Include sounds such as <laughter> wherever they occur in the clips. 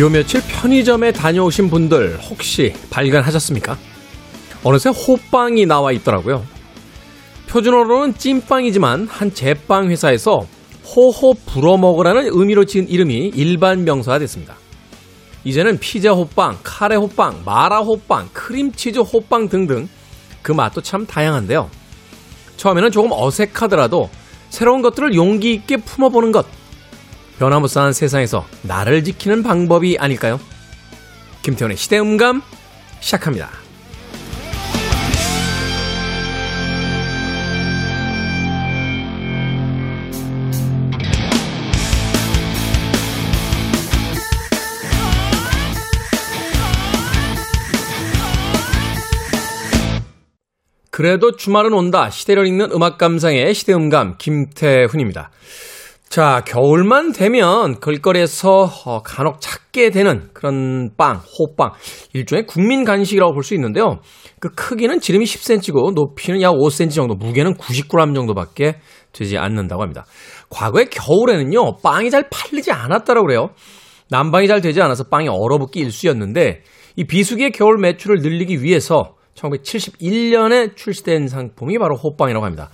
요 며칠 편의점에 다녀오신 분들 혹시 발견하셨습니까? 어느새 호빵이 나와 있더라고요. 표준어로는 찐빵이지만 한 제빵 회사에서 호호 불어먹으라는 의미로 지은 이름이 일반 명사가 됐습니다. 이제는 피자 호빵, 카레 호빵, 마라 호빵, 크림치즈 호빵 등등 그 맛도 참 다양한데요. 처음에는 조금 어색하더라도 새로운 것들을 용기 있게 품어보는 것. 변화무쌍한 세상에서 나를 지키는 방법이 아닐까요? 김태훈의 시대음감 시작합니다. 그래도 주말은 온다. 시대를 읽는 음악 감상의 시대음감 김태훈입니다. 자, 겨울만 되면 길거리에서 어, 간혹 찾게 되는 그런 빵, 호빵. 일종의 국민 간식이라고 볼 수 있는데요. 그 크기는 지름이 10cm고 높이는 약 5cm 정도, 무게는 90g 정도밖에 되지 않는다고 합니다. 과거에 겨울에는요, 빵이 잘 팔리지 않았다고 그래요. 난방이 잘 되지 않아서 빵이 얼어붙기 일쑤였는데 이 비수기의 겨울 매출을 늘리기 위해서 1971년에 출시된 상품이 바로 호빵이라고 합니다.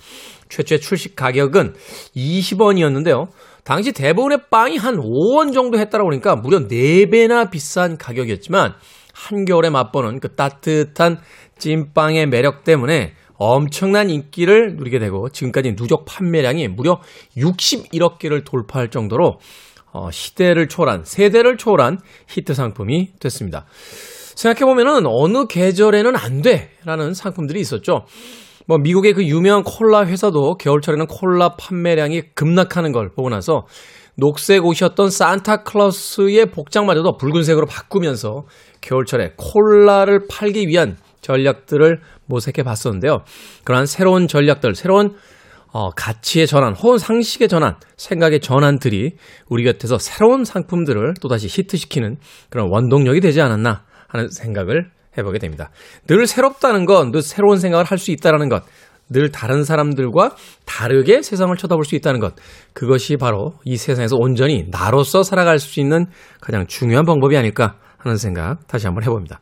최초의 출시 가격은 20원이었는데요. 당시 대부분의 빵이 한 5원 정도 했다고 그러니까 무려 4배나 비싼 가격이었지만 한겨울에 맛보는 그 따뜻한 찐빵의 매력 때문에 엄청난 인기를 누리게 되고 지금까지 누적 판매량이 무려 61억 개를 돌파할 정도로 어, 시대를 초월한 세대를 초월한 히트 상품이 됐습니다. 생각해보면은 어느 계절에는 안 돼라는 상품들이 있었죠. 뭐 미국의 그 유명한 콜라 회사도 겨울철에는 콜라 판매량이 급락하는 걸 보고 나서 녹색 옷이었던 산타클로스의 복장마저도 붉은색으로 바꾸면서 겨울철에 콜라를 팔기 위한 전략들을 모색해 봤었는데요. 그러한 새로운 전략들, 새로운 어, 가치의 전환, 혹은 상식의 전환, 생각의 전환들이 우리 곁에서 새로운 상품들을 또다시 히트시키는 그런 원동력이 되지 않았나 하는 생각을 해보게 됩니다. 늘 새롭다는 건, 늘 새로운 생각을 할 수 있다는 것, 늘 다른 사람들과 다르게 세상을 쳐다볼 수 있다는 것, 그것이 바로 이 세상에서 온전히 나로서 살아갈 수 있는 가장 중요한 방법이 아닐까 하는 생각 다시 한번 해봅니다.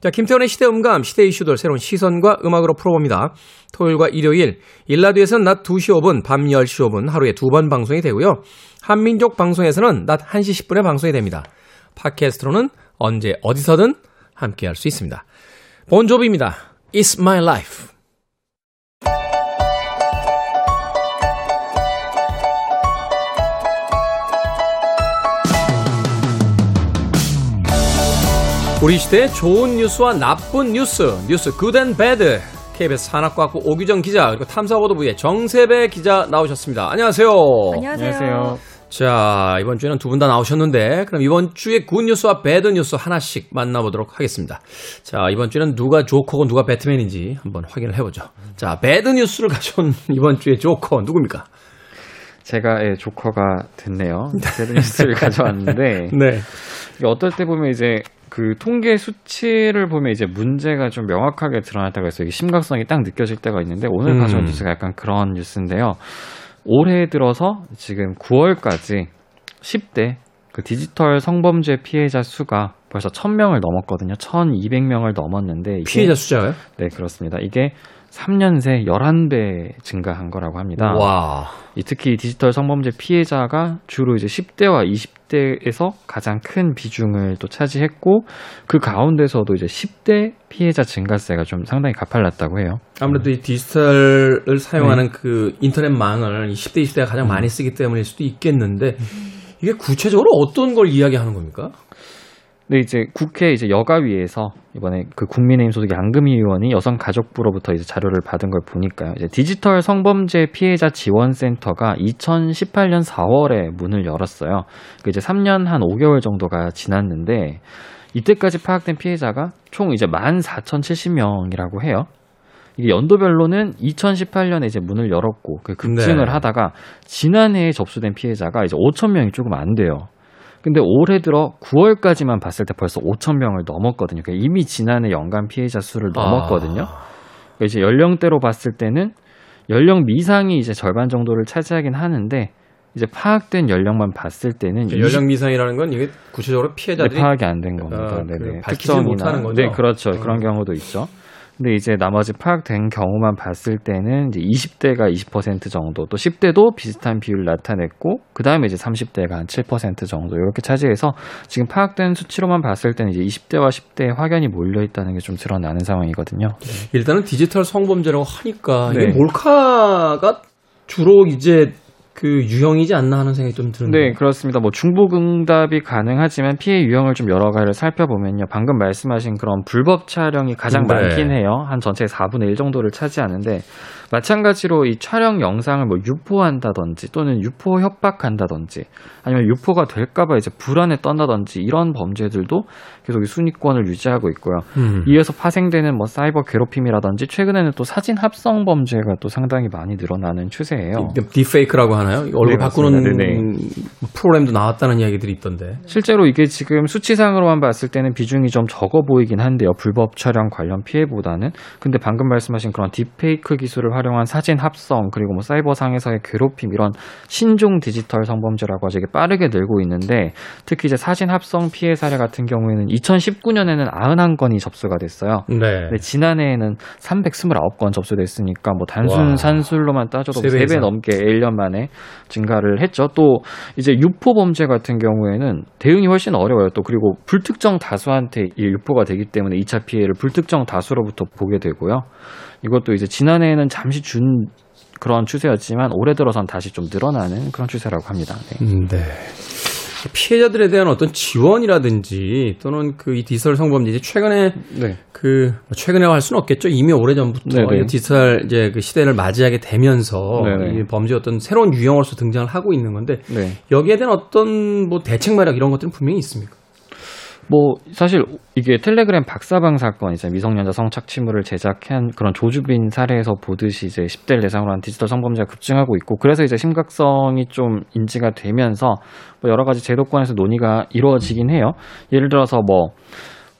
자, 김태훈의 시대 음감, 시대 이슈들 새로운 시선과 음악으로 풀어봅니다. 토요일과 일요일, 1라디오에서는 낮 2시 5분, 밤 10시 5분 하루에 두 번 방송이 되고요. 한민족 방송에서는 낮 1시 10분에 방송이 됩니다. 팟캐스트로는 언제 어디서든 함께 할 수 있습니다. 본조비입니다. It's my life. 우리 시대의 좋은 뉴스와 나쁜 뉴스, 뉴스 good and bad. KBS 산업과학부 옥유정 기자 그리고 탐사보도부의 정새배 기자 나오셨습니다. 안녕하세요. 안녕하세요. 안녕하세요. 자, 이번 주에는 두 분 다 나오셨는데, 그럼 이번 주에 good news와 bad news 하나씩 만나보도록 하겠습니다. 자, 이번 주에는 누가 조커고 누가 배트맨인지 한번 확인을 해보죠. 자, bad news를 가져온 <laughs> 이번 주에 조커 누굽니까? 제가 예, 조커가 됐네요. <laughs> bad news를 가져왔는데 <laughs> 네. 어떨 때 보면 이제 그 통계 수치를 보면 이제 문제가 좀 명확하게 있어요. 이게 심각성이 딱 느껴질 때가 있는데 오늘 음. 가져온 뉴스가 약간 그런 뉴스인데요. 올해 들어서 지금 9월까지 10대 그 디지털 성범죄 피해자 수가 벌써 1000명을 넘었거든요. 1200명을 넘었는데 피해자 숫자요? 네, 그렇습니다. 이게 3년 새 11배 증가한 거라고 합니다. 와. 이 특히 디지털 성범죄 피해자가 주로 이제 10대와 20대 에서 가장 큰 비중을 또 차지했고 그 가운데서도 이제 10대 피해자 증가세가 좀 상당히 가팔랐다고 해요. 아무래도 이 디지털을 사용하는 그 인터넷망을 10대, 20대가 가장 많이 쓰기 때문일 수도 있겠는데, 이게 구체적으로 어떤 걸 이야기하는 겁니까? 근데 이제 국회 이제 여가위에서 이번에 그 국민의힘 소속 양금희 의원이 여성가족부로부터 이제 자료를 받은 걸 보니까요. 이제 디지털 성범죄 피해자 지원센터가 2018년 4월에 문을 열었어요. 그 이제 3년 한 5개월 정도가 지났는데 이때까지 파악된 피해자가 총 이제 14,070명이라고 해요. 이게 연도별로는 2018년에 이제 문을 열었고 그 급증을 네. 하다가 지난해에 접수된 피해자가 이제 5,000명이 조금 안 돼요. 근데 올해 들어 9월까지만 봤을 때 벌써 5천 명을 넘었거든요. 그러니까 이미 지난해 연간 피해자 수를 넘었거든요. 아. 그러니까 이제 연령대로 봤을 때는 연령 미상이 이제 절반 정도를 차지하긴 하는데 이제 파악된 연령만 봤을 때는 연령 20... 미상이라는 건 이게 구체적으로 피해자들이 네, 파악이 안 된 겁니다. 어, 네네. 그 밝히지 못하는 거죠. 네, 그렇죠. 음. 그런 경우도 있죠. 근데 이제 나머지 파악된 경우만 봤을 때는 이제 20대가 20% 정도, 또 10대도 비슷한 비율을 나타냈고, 그 다음에 이제 30대가 한 7% 정도 이렇게 차지해서 지금 파악된 수치로만 봤을 때는 이제 20대와 10대의 확연히 몰려 있다는 게 좀 드러나는 상황이거든요. 일단은 디지털 성범죄라고 하니까 네. 이게 몰카가 주로 이제 그 유형이지 않나 하는 생각이 좀 드는데. 네, 그렇습니다. 뭐 중복 응답이 가능하지만 피해 유형을 좀 여러 가지를 살펴보면요. 방금 말씀하신 그런 불법 촬영이 가장 네. 많긴 해요. 한 전체의 4분의 1 정도를 차지하는데 마찬가지로 이 촬영 영상을 뭐 유포한다든지 또는 유포 협박한다든지 아니면 유포가 될까봐 이제 불안에 떤다든지 이런 범죄들도 계속 순위권을 유지하고 있고요. 음. 이어서 파생되는 뭐 사이버 괴롭힘이라든지 최근에는 또 사진 합성 범죄가 또 상당히 많이 늘어나는 추세예요. 디페이크라고 하나요? 얼굴 네, 바꾸는 네네. 프로그램도 나왔다는 이야기들이 있던데. 실제로 이게 지금 수치상으로만 봤을 때는 비중이 좀 적어 보이긴 한데요. 불법 촬영 관련 피해보다는. 근데 방금 말씀하신 그런 디페이크 기술을 활용 한 사진 합성 그리고 뭐 사이버상에서의 괴롭힘 이런 신종 디지털 성범죄라고 아주 빠르게 늘고 있는데 특히 이제 사진 합성 피해 사례 같은 경우에는 2019년에는 91건이 접수가 됐어요. 네. 근데 지난해에는 329건 접수됐으니까 뭐 단순 와. 산술로만 따져도 3배, 3배 넘게 1년 만에 증가를 했죠. 또 이제 유포 범죄 같은 경우에는 대응이 훨씬 어려워요. 또 그리고 불특정 다수한테 유포가 되기 때문에 2차 피해를 불특정 다수로부터 보게 되고요. 이것도 이제 지난해에는 잠시 준 그런 추세였지만 올해 들어선 다시 좀 늘어나는 그런 추세라고 합니다. 네. 음, 네. 피해자들에 대한 어떤 지원이라든지 또는 그 이 디지털 성범죄 최근에 네. 그뭐 최근에 할 수는 없겠죠. 이미 오래 전부터 네네. 디지털 이제 그 시대를 맞이하게 되면서 이 범죄 어떤 새로운 유형으로서 등장을 하고 있는 건데 네. 여기에 대한 어떤 뭐 대책 마련 이런 것들은 분명히 있습니까? 뭐 사실 이게 텔레그램 박사방 사건 이제 미성년자 성착취물을 제작한 그런 조주빈 사례에서 보듯이 이제 10대를 대상으로 한 디지털 성범죄가 급증하고 있고 그래서 이제 심각성이 좀 인지가 되면서 뭐 여러 가지 제도권에서 논의가 이루어지긴 해요. 예를 들어서 뭐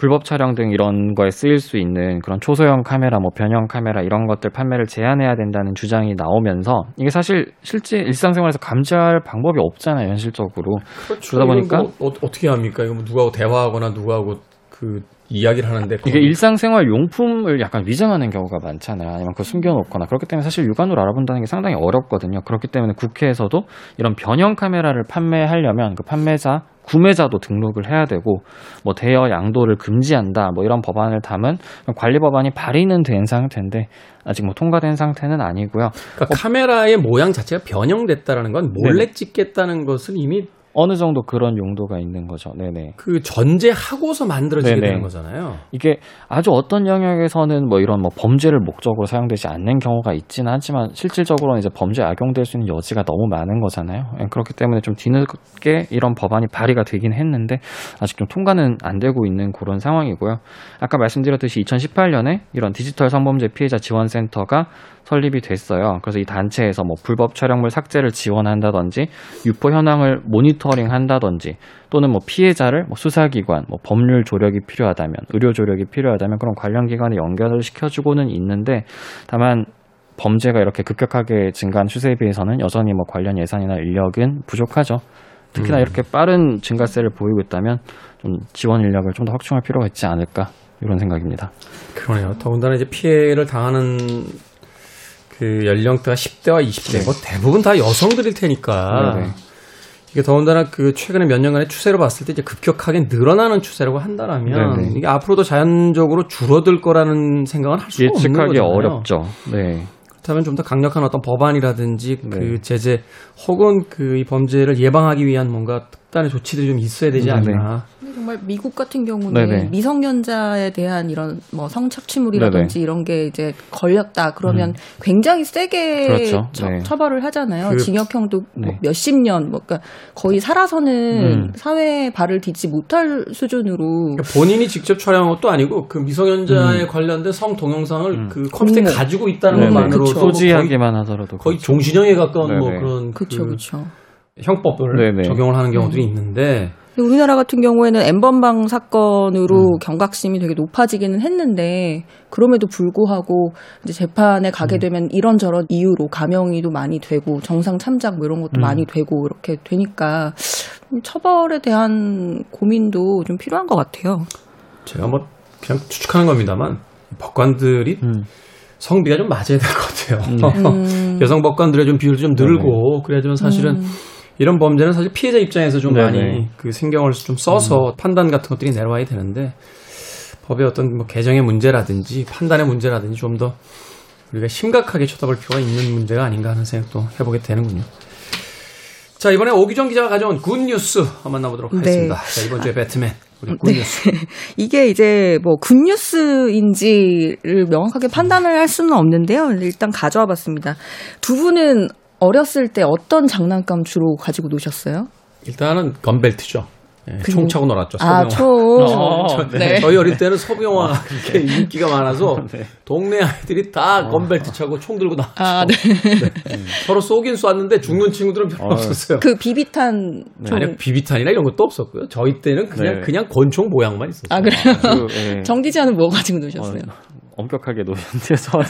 불법 촬영 등 이런 거에 쓰일 수 있는 그런 초소형 카메라, 뭐 변형 카메라 이런 것들 판매를 제한해야 된다는 주장이 나오면서 이게 사실 실제 일상생활에서 감지할 방법이 없잖아요, 현실적으로. 그렇죠. 그러다 보니까 뭐 어, 떻게 합니까? 이거 뭐 누구하고 대화하거나 누구하고 그 이야기를 하는데 이게 일상생활 용품을 약간 위장하는 경우가 많잖아요. 아니면 그 숨겨놓거나 그렇기 때문에 사실 육안으로 알아본다는 게 상당히 어렵거든요. 그렇기 때문에 국회에서도 이런 변형 카메라를 판매하려면 그 판매자 구매자도 등록을 해야 되고 뭐 대여 양도를 금지한다 뭐 이런 법안을 담은 관리 법안이 발의는 된 상태인데 아직 뭐 통과된 상태는 아니고요. 그러니까 어, 카메라의 모양 자체가 변형됐다라는 건 몰래 네 찍겠다는 것은 이미 어느 정도 그런 용도가 있는 거죠. 네네. 그 전제하고서 만들어지게 네네. 되는 거잖아요. 이게 아주 어떤 영역에서는 뭐 이런 뭐 범죄를 목적으로 사용되지 않는 경우가 있지는 하지만 실질적으로는 이제 범죄에 악용될 수 있는 여지가 너무 많은 거잖아요. 예, 그렇기 때문에 좀 뒤늦게 이런 법안이 발의가 되긴 했는데 아직 좀 통과는 안 되고 있는 그런 상황이고요. 아까 말씀드렸듯이 2018년에 이런 디지털 성범죄 피해자 지원센터가 설립이 됐어요. 그래서 이 단체에서 뭐 불법 촬영물 삭제를 지원한다든지 유포 현황을 모니터링 한다든지 또는 뭐 피해자를 뭐 수사기관, 뭐 법률 조력이 필요하다면 의료 조력이 필요하다면 그런 관련 기관에 연결을 시켜주고는 있는데 다만 범죄가 이렇게 급격하게 증가한 추세에 비해서는 여전히 뭐 관련 예산이나 인력은 부족하죠. 특히나 음. 이렇게 빠른 증가세를 보이고 있다면 좀 지원 인력을 좀 더 확충할 필요가 있지 않을까 이런 생각입니다. 그러네요. 더군다나 이제 피해를 당하는 그 연령대가 10대와 20대 네. 뭐 대부분 다 여성들일 테니까 네네. 이게 더군다나 그 최근에 몇 년간의 추세로 봤을 때 이제 급격하게 늘어나는 추세라고 한다라면 네네. 이게 앞으로도 자연적으로 줄어들 거라는 생각은 할 수가 없는 거잖아요. 어렵죠. 네. 그렇다면 좀 더 강력한 어떤 법안이라든지 네. 그 제재 혹은 그 이 범죄를 예방하기 위한 뭔가 특단의 조치들이 좀 있어야 되지 네, 네. 않나. 정말 미국 같은 경우는 네네. 미성년자에 대한 이런 뭐 성착취물이라든지 네네. 이런 게 이제 걸렸다 그러면 음. 굉장히 세게 그렇죠. 처, 네. 처벌을 하잖아요. 그, 징역형도 뭐 네. 몇십 년, 뭐 그러니까 거의 살아서는 음. 사회에 발을 딛지 못할 수준으로 그러니까 본인이 직접 촬영한 것도 아니고 그 미성년자에 음. 관련된 성 동영상을 음. 그 컴퓨터에 가지고 있다는 것만으로 소지하기만 하더라도 거의 종신형에 가까운 뭐 그런 그렇죠, 그렇죠. 형법을 네네. 적용을 하는 경우들이 음. 있는데 우리나라 같은 경우에는 엠번방 사건으로 음. 경각심이 되게 높아지기는 했는데 그럼에도 불구하고 이제 재판에 가게 음. 되면 이런저런 이유로 감형이도 많이 되고 정상 참작 뭐 이런 것도 음. 많이 되고 이렇게 되니까 처벌에 대한 고민도 좀 필요한 것 같아요. 제가 뭐 그냥 추측하는 겁니다만 법관들이 음. 성비가 좀 맞아야 될 것 같아요. 음. <laughs> 여성 법관들의 좀 비율이 좀 늘고 네. 그래야지만 사실은 음. 이런 범죄는 사실 피해자 입장에서 좀 네네. 많이 그 신경을 좀 써서 음. 판단 같은 것들이 내려와야 되는데 법의 어떤 뭐 개정의 문제라든지 판단의 문제라든지 좀 더 우리가 심각하게 쳐다볼 필요가 있는 문제가 아닌가 하는 생각도 해보게 되는군요. 자 이번에 옥유정 기자가 가져온 good news 만나보도록 네. 하겠습니다. 네. 자, 이번 주에 배트맨 우리 good news. 네. <laughs> 이게 이제 뭐 good news인지를 명확하게 판단을 할 수는 없는데요. 일단 가져와 봤습니다. 두 분은 어렸을 때 어떤 장난감 주로 가지고 노셨어요? 일단은 gun belt죠. 네, 총 차고 놀았죠. 아, 총. 어, 저, 네. 저희 어릴 때는 영화가 그렇게 인기가 많아서 <laughs> 네. 동네 아이들이 다 어. gun belt 차고 총 들고 나왔죠. 아, 네. 네. 서로 쏘긴 쐈는데 죽는 친구들은 별로 어. 없었어요. 그 비비탄 총. 아니 비비탄이나 이런 것도 없었고요. 저희 때는 그냥 네. 그냥 권총 모양만 있었어요. 아 그래요? 아, 정기자는 뭐 가지고 노셨어요? 어, 엄격하게 노셨는데 저는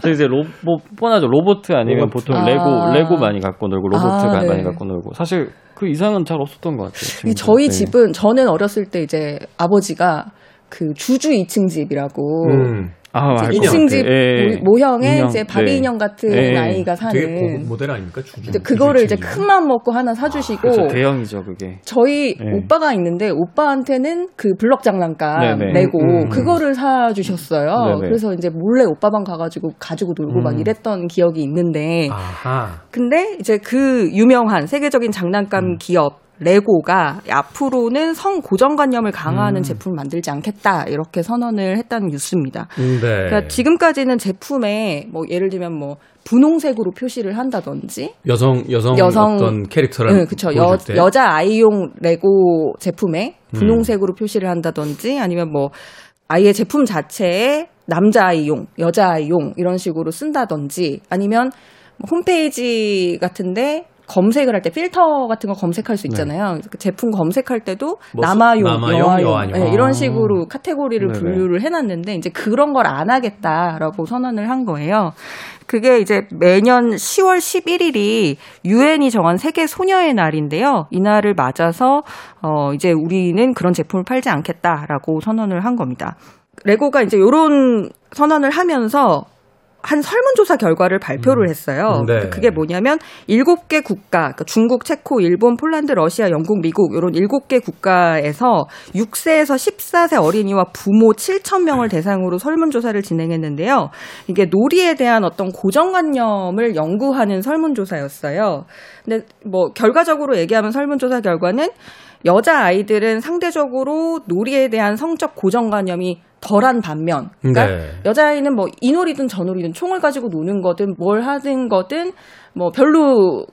저 이제 로봇 뭐 뻔하죠 로보트 아니면 로봇. 보통 아. 레고 레고 많이 갖고 놀고 로보트가 아, 네. 많이 갖고 놀고 사실 그 이상은 잘 없었던 것 같아요. 저희 네. 집은 저는 어렸을 때 이제 아버지가 그 주주 2층 집이라고 음. 아, 2층 집 예, 모형의 인형. 이제 바비 네. 인형 같은 예. 아이가 사는 되게 모델 아닙니까? 주주. 이제 그거를 이제 큰 맘 먹고 하나 사주시고 아, 그렇죠. 대형이죠 그게. 저희 예. 오빠가 있는데 오빠한테는 그 블럭 장난감 네네. 레고 음, 음. 그거를 사주셨어요. 네네. 그래서 이제 몰래 오빠 방 가가지고 가지고 놀고 음. 막 이랬던 기억이 있는데. 아하. 근데 이제 그 유명한 세계적인 장난감 음. 기업 레고가 앞으로는 성 고정관념을 강화하는 음. 제품을 만들지 않겠다 이렇게 선언을 했다는 뉴스입니다. 음, 네. 그러니까 지금까지는 제품에 뭐 예를 들면 뭐 분홍색으로 표시를 한다든지 여성 여성, 여성 어떤 캐릭터를 네, 그렇죠. 여, 여자 아이용 레고 제품에 음. 분홍색으로 음. 표시를 한다든지 아니면 뭐 아이의 제품 자체에 남자 아이용, 여자 아이용 이런 식으로 쓴다든지 아니면 홈페이지 같은데 검색을 할 때 필터 같은 거 검색할 수 네. 있잖아요. 네. 제품 검색할 때도 뭐 남아용, 남아용, 여아용, 여아용. 네, 이런 식으로 카테고리를 네네. 분류를 해놨는데 이제 그런 걸 안 하겠다라고 선언을 한 거예요. 그게 이제 매년 10월 11일이 유엔이 정한 세계 소녀의 날인데요. 이 날을 맞아서 어 이제 우리는 그런 제품을 팔지 않겠다라고 선언을 한 겁니다. 레고가 이제 요런 선언을 하면서 한 설문조사 결과를 발표를 음. 했어요. 네. 그게 뭐냐면 7개 국가, 그러니까 중국, 체코, 일본, 폴란드, 러시아, 영국, 미국 이런 7개 국가에서 6세에서 14세 어린이와 부모 7천 명을 대상으로 설문조사를 진행했는데요. 이게 놀이에 대한 어떤 고정관념을 연구하는 설문조사였어요. 근데 뭐 결과적으로 얘기하면 설문조사 결과는 여자 아이들은 상대적으로 놀이에 대한 성적 고정관념이 덜한 반면, 그러니까 네. 여자아이는 뭐 이 놀이든 저 놀이든 총을 가지고 노는 거든 뭘 하든 거든 뭐 별로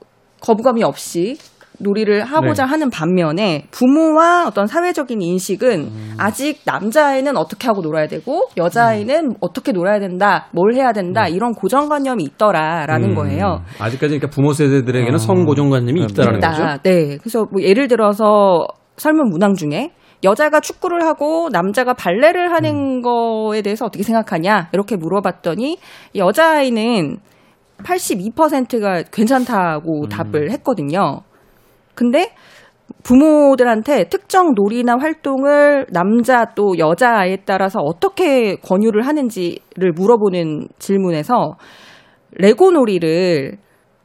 거부감이 없이 놀이를 하고자 네. 하는 반면에 부모와 어떤 사회적인 인식은 음. 아직 남자아이는 어떻게 하고 놀아야 되고 여자아이는 음. 어떻게 놀아야 된다, 뭘 해야 된다 음. 이런 고정관념이 있더라라는 음. 거예요. 아직까지 그러니까 부모 세대들에게는 어. 성 고정관념이 네. 있다라는 있다. 거죠. 네, 그래서 뭐 예를 들어서 설문 문항 중에 여자가 축구를 하고 남자가 발레를 하는 음. 거에 대해서 어떻게 생각하냐 이렇게 물어봤더니 여자아이는 82%가 괜찮다고 음. 답을 했거든요. 근데 부모들한테 특정 놀이나 활동을 남자 또 여자아이에 따라서 어떻게 권유를 하는지를 물어보는 질문에서 레고 놀이를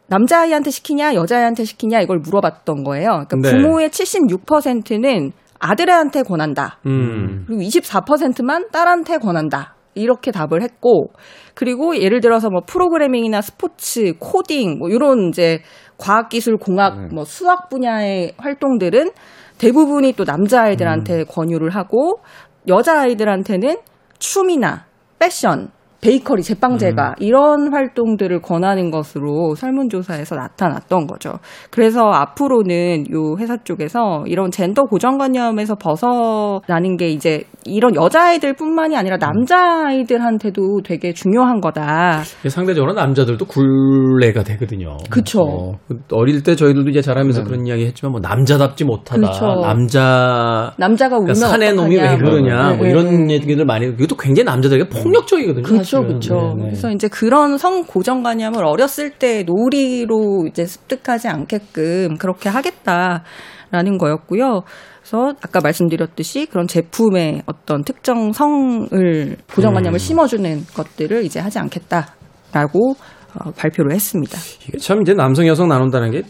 남자아이한테 시키냐 여자아이한테 시키냐 이걸 물어봤던 거예요. 그러니까 네. 부모의 76%는 아들한테 권한다. 음. 그리고 24%만 딸한테 권한다. 이렇게 답을 했고 그리고 예를 들어서 뭐 프로그래밍이나 스포츠, 코딩 뭐 이런 이제 과학기술, 공학, 네. 뭐 수학 분야의 활동들은 대부분이 또 남자아이들한테 음. 권유를 하고 여자아이들한테는 춤이나 패션 베이커리, 제빵제가 음. 이런 활동들을 권하는 것으로 설문조사에서 나타났던 거죠. 그래서 앞으로는 요 회사 쪽에서 이런 젠더 고정관념에서 벗어나는 게 이제 이런 여자아이들뿐만이 아니라 남자아이들한테도 되게 중요한 거다. 상대적으로 남자들도 굴레가 되거든요. 그렇죠. 어, 어릴 때 저희들도 이제 자라면서 네. 그런 이야기 했지만 뭐 남자답지 못하다. 그쵸. 남자 남자가 울면 그러니까 사내 놈이 왜 그러냐. 네. 뭐 이런 네. 얘기들 많이 이것도 굉장히 남자들에게 폭력적이거든요. 그렇죠, 그렇죠. 그래서 이제 그런 성 고정관념을 어렸을 때 놀이로 이제 습득하지 않게끔 그렇게 하겠다라는 거였고요. 그래서 아까 말씀드렸듯이 그런 제품의 어떤 특정 성을 고정관념을 음. 심어주는 것들을 이제 하지 않겠다라고 어, 발표를 했습니다. 이게 참 이제 남성 여성 나눈다는 게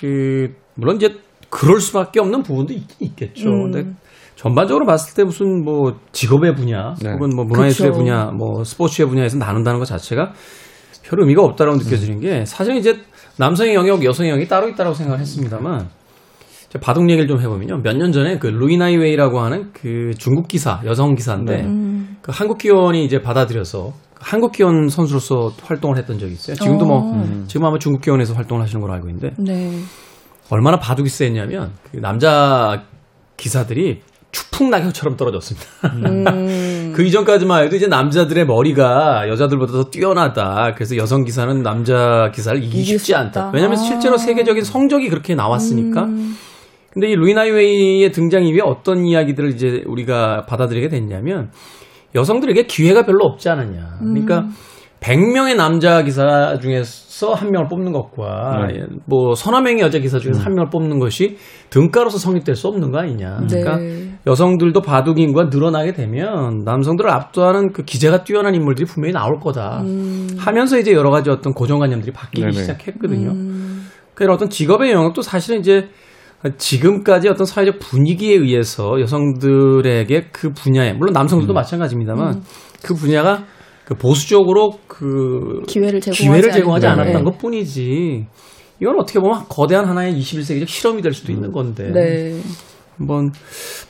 그 물론 이제 그럴 수밖에 없는 부분도 있긴 있겠죠. 음. 근데 전반적으로 봤을 때 무슨 뭐 직업의 분야 네. 혹은 뭐 문화예술의 분야, 뭐 스포츠의 분야에서 나눈다는 것 자체가 별 의미가 없다라고 느껴지는 게 사실 이제 남성의 영역, 여성의 영역이 따로 있다고 생각을 했습니다만 바둑 얘기를 좀 해보면요. 몇 년 전에 그 루이나이웨이라고 하는 그 중국 기사, 여성 기사인데 네. 음. 그 한국 기원이 이제 받아들여서 한국 기원 선수로서 활동을 했던 적이 있어요. 지금도 뭐, 어. 뭐 음. 지금 아마 중국 기원에서 활동을 하시는 걸로 알고 있는데 네. 얼마나 바둑이 세냐면 그 남자 기사들이 추풍낙엽처럼 떨어졌습니다. 음. <laughs> 그 이전까지만 해도 이제 남자들의 머리가 여자들보다 더 뛰어나다. 그래서 여성 기사는 남자 기사를 이기기 쉽지 않다. 왜냐하면 아. 실제로 세계적인 성적이 그렇게 나왔으니까. 음. 근데 이 루이나이웨이의 등장 이후에 어떤 이야기들을 이제 우리가 받아들이게 됐냐면 여성들에게 기회가 별로 없지 않았냐. 그러니까 음. 100명의 남자 기사 중에서 한 명을 뽑는 것과 네. 뭐 서너 명의 여자 기사 중에서 음. 한 명을 뽑는 것이 등가로서 성립될 수 없는 거 아니냐. 네. 그러니까 여성들도 바둑 인구가 늘어나게 되면 남성들을 압도하는 그 기재가 뛰어난 인물들이 분명히 나올 거다. 음. 하면서 이제 여러 가지 어떤 고정관념들이 바뀌기 네네. 시작했거든요. 음. 그래서 어떤 직업의 영역도 사실은 이제 지금까지 어떤 사회적 분위기에 의해서 여성들에게 그 분야에 물론 남성들도 음. 마찬가지입니다만 음. 그 분야가 그 보수적으로 그 기회를 제공하지, 기회를 제공하지 않았던 네. 것 뿐이지 이건 어떻게 보면 거대한 하나의 21세기적 실험이 될 수도 있는 건데 네. 한번